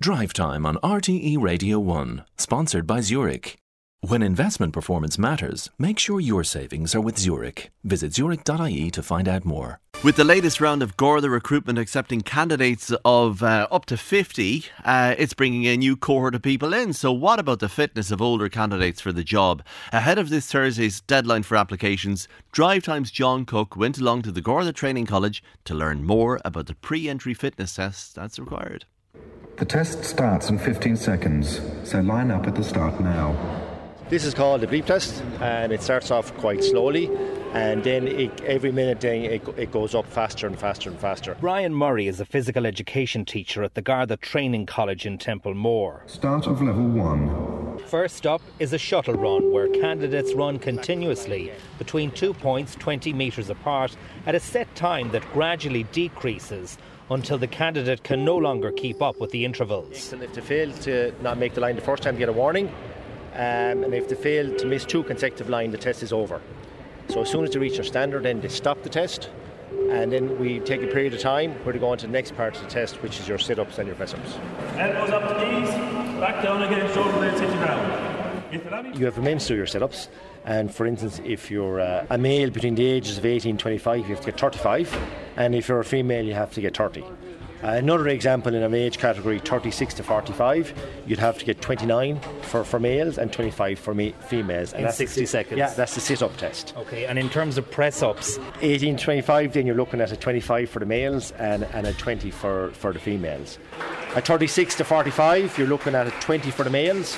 Drive Time on RTE Radio 1, sponsored by Zurich. When investment performance matters, make sure your savings are with Zurich. Visit zurich.ie to find out more. With the latest round of Garda recruitment accepting candidates of uh, up to 50, uh, it's bringing a new cohort of people in. So, what about the fitness of older candidates for the job? Ahead of this Thursday's deadline for applications, Drive Time's John Cooke went along to the Garda Training College to learn more about the pre entry fitness test that's required. The test starts in 15 seconds, so line up at the start now. This is called the bleep test, and it starts off quite slowly, and then it, every minute then it, it goes up faster and faster and faster. Brian Murray is a physical education teacher at the Garda Training College in Templemore. Start of level one. First up is a shuttle run where candidates run continuously between two points 20 metres apart at a set time that gradually decreases until the candidate can no longer keep up with the intervals. And if they fail to not make the line the first time, they get a warning. Um, and if they fail to miss two consecutive lines, the test is over. So as soon as they reach their standard, then they stop the test. And then we take a period of time where they go on to the next part of the test, which is your sit ups and your press ups. Elbows up to knees, back down again, shoulder blades hit the ground. You have remains to your sit ups. And for instance, if you're uh, a male between the ages of 18 and 25, you have to get 35. And if you're a female, you have to get 30. Uh, another example in an age category 36 to 45, you'd have to get 29 for, for males and 25 for me, females. And In that's 60 the, seconds. Yeah, that's the sit up test. Okay, and in terms of press ups, 18 to 25, then you're looking at a 25 for the males and, and a 20 for, for the females. At 36 to 45, you're looking at a 20 for the males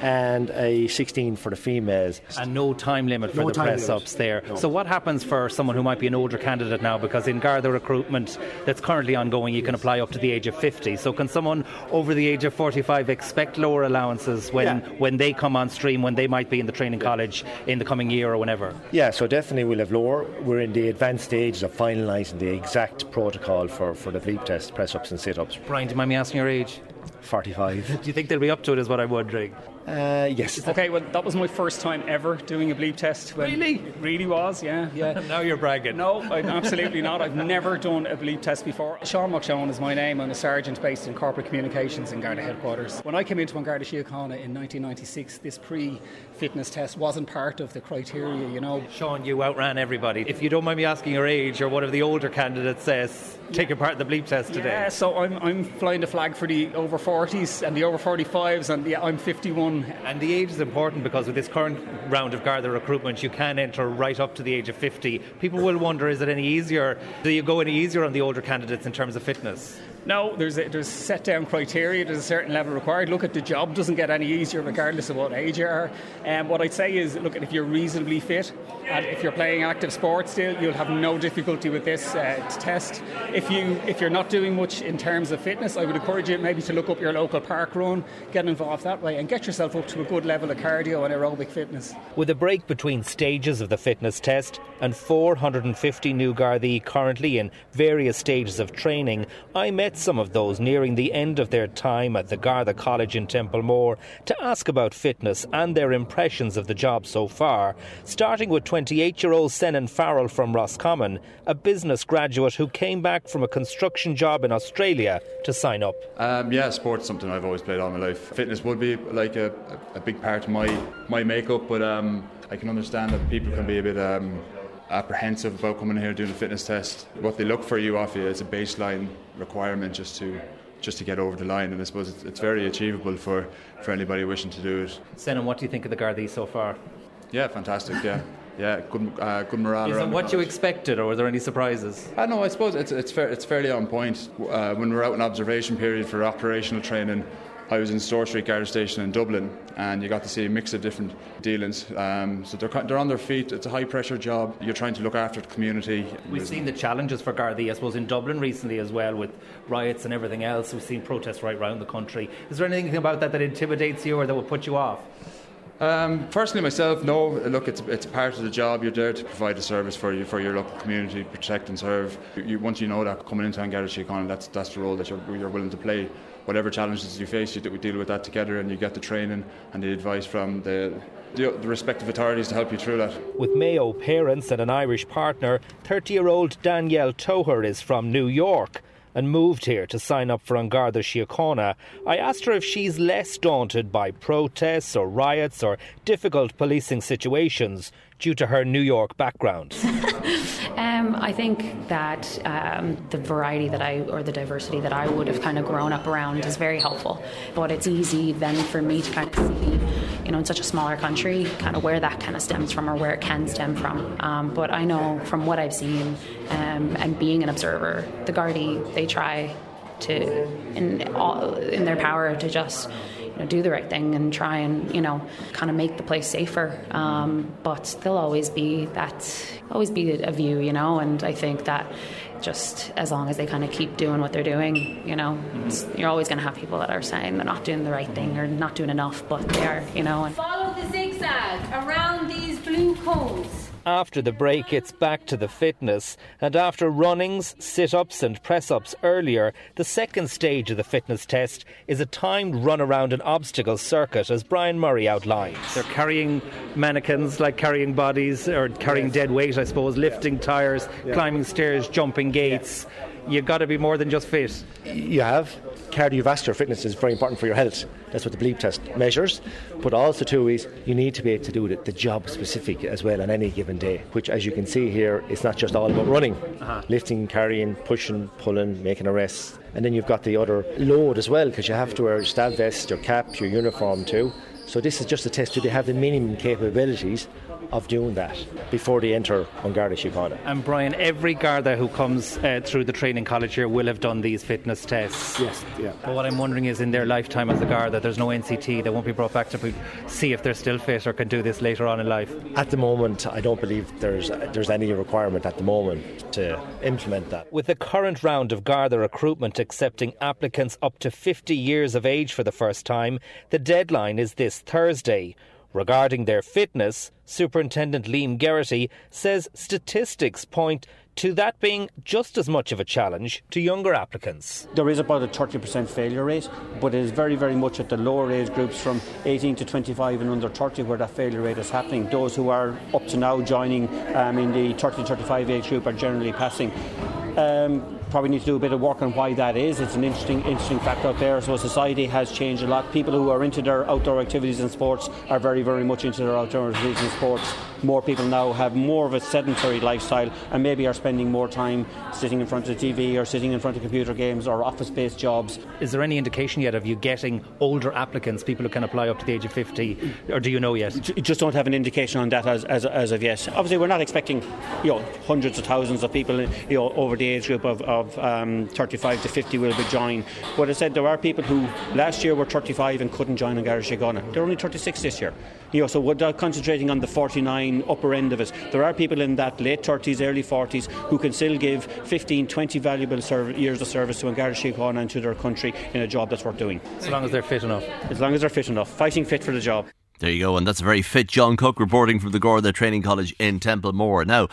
and a 16 for the females. and no time limit for No the press limit. ups there. No. So, what happens for someone who might be an older candidate now? Because in Garda recruitment that's currently ongoing, you can apply up to the age of 50. So, can someone over the age of 45 expect lower allowances when, Yeah. when they come on stream, when they might be in the training college in the coming year or whenever? Yeah, so definitely we'll have lower. We're in the advanced stages of finalising the exact protocol for, for the bleep test, press ups and sit ups. Brian, do you mind me asking your age? 45. Do you think they'll be up to it, is what I'm wondering? Uh, yes. Okay, well, that was my first time ever doing a bleep test. When Really? It really was, yeah, yeah. now you're bragging. No, I'm absolutely not. I've never done a bleep test before. Sean McShawn is my name. I'm a sergeant based in corporate communications in Garda headquarters. When I came into Garda Síochána in 1996, this pre-fitness test wasn't part of the criteria, you know. Sean, you outran everybody. If you don't mind me asking your age, or one of the older candidates says, taking part in the bleep test today. Yeah, so I'm, I'm flying the flag for the over 40s and the over 45s, and yeah, I'm 51. And the age is important because with this current round of Garda recruitment, you can enter right up to the age of 50. People will wonder, is it any easier? Do you go any easier on the older candidates in terms of fitness? No, there's a, there's set down criteria. There's a certain level required. Look at the job doesn't get any easier regardless of what age you are. And what I'd say is, look at if you're reasonably fit and if you're playing active sports still, you'll have no difficulty with this uh, test. If you if you're not doing much in terms of fitness, I would encourage you maybe to look up your local park run, get involved that way, and get yourself up to a good level of cardio and aerobic fitness. With a break between stages of the fitness test and 450 new Gardaí currently in various stages of training, I met some of those nearing the end of their time at the Garda College in Templemore to ask about fitness and their impressions of the job so far, starting with 28 year old Senan Farrell from Roscommon, a business graduate who came back from a construction job in Australia to sign up. Um, yeah, sport's something I've always played all my life. Fitness would be like a, a big part of my my makeup, but um, I can understand that people can be a bit um, apprehensive about coming here doing a fitness test. What they look for you off you is a baseline requirement just to just to get over the line, and I suppose it's, it's very achievable for, for anybody wishing to do it. Senan, what do you think of the Gardaí so far? Yeah, fantastic. Yeah, yeah, good uh, good morale. Is it what you expected, or were there any surprises? I know. I suppose it's it's fair, it's fairly on point. Uh, when we're out in observation period for operational training, I was in Store Street Garda Station in Dublin, and you got to see a mix of different dealings. Um, so they're they're on their feet. It's a high pressure job. You're trying to look after the community. We've seen the challenges for Gardaí, I suppose, in Dublin recently as well, with riots and everything else. We've seen protests right around the country. Is there anything about that that intimidates you or that would put you off? Um, personally, myself, no. Look, it's it's part of the job. You're there to provide a service for you for your local community, protect and serve. You, once you know that coming into Garda Síochána, that's that's the role that you're, you're willing to play. Whatever challenges you face, you, we deal with that together, and you get the training and the advice from the the, the respective authorities to help you through that. With Mayo parents and an Irish partner, 30 year old Danielle Toher is from New York and moved here to sign up for An Garda Síochána. I asked her if she's less daunted by protests or riots or difficult policing situations due to her New York background. um, I think that um, the variety that I, or the diversity that I would have kind of grown up around is very helpful. But it's easy then for me to kind of see, you know, in such a smaller country, kind of where that kind of stems from or where it can stem from. Um, but I know from what I've seen um, and being an observer, the Gardaí, they try to, in, all, in their power, to just know, do the right thing and try and you know kind of make the place safer. Um, but there'll always be that always be a view, you know, and I think that just as long as they kind of keep doing what they're doing, you know, you're always going to have people that are saying they're not doing the right thing or not doing enough, but they are, you know. And Follow the zigzag around these blue cones. After the break, it's back to the fitness, and after runnings, sit ups, and press ups earlier, the second stage of the fitness test is a timed run around an obstacle circuit, as Brian Murray outlined. They're carrying mannequins, like carrying bodies, or carrying yes. dead weight, I suppose, lifting yeah. tyres, yeah. climbing stairs, jumping gates. Yeah you've got to be more than just fit. You have. Cardiovascular fitness is very important for your health. That's what the bleep test measures. But also, too, is you need to be able to do the, the job specific as well on any given day, which, as you can see here, it's not just all about running, uh-huh. lifting, carrying, pushing, pulling, making arrests. And then you've got the other load as well, because you have to wear your stab vest, your cap, your uniform too. So this is just a test. Do they have the minimum capabilities of doing that before they enter on Garda Síochána. And Brian, every Garda who comes uh, through the training college here will have done these fitness tests. Yes, yeah. But what I'm wondering is, in their lifetime as a Garda, there's no NCT. They won't be brought back to see if they're still fit or can do this later on in life. At the moment, I don't believe there's there's any requirement at the moment to implement that. With the current round of Garda recruitment accepting applicants up to 50 years of age for the first time, the deadline is this Thursday. Regarding their fitness, Superintendent Liam Geraghty says statistics point to that being just as much of a challenge to younger applicants. There is about a 30% failure rate, but it is very, very much at the lower age groups from 18 to 25 and under 30 where that failure rate is happening. Those who are up to now joining um, in the 30 to 35 age group are generally passing. Um, probably need to do a bit of work on why that is. It's an interesting, interesting fact out there. So society has changed a lot. People who are into their outdoor activities and sports are very, very much into their outdoor activities and sports. More people now have more of a sedentary lifestyle and maybe are spending more time sitting in front of the TV or sitting in front of computer games or office-based jobs. Is there any indication yet of you getting older applicants, people who can apply up to the age of 50, or do you know yet? Just don't have an indication on that as, as, as of yet. Obviously, we're not expecting you know hundreds of thousands of people you know over the age group of, of um, 35 to 50 will be join. But I said there are people who last year were 35 and couldn't join in Garda Síochána. They're only 36 this year. You know, so we're concentrating on the 49 upper end of it. There are people in that late 30s, early 40s who can still give 15, 20 valuable years of service to An Garda Síochána and to their country in a job that's worth doing. As long as they're fit enough. As long as they're fit enough. Fighting fit for the job. There you go, and that's a very fit John Cooke reporting from the Garda Training College in Templemore. Now,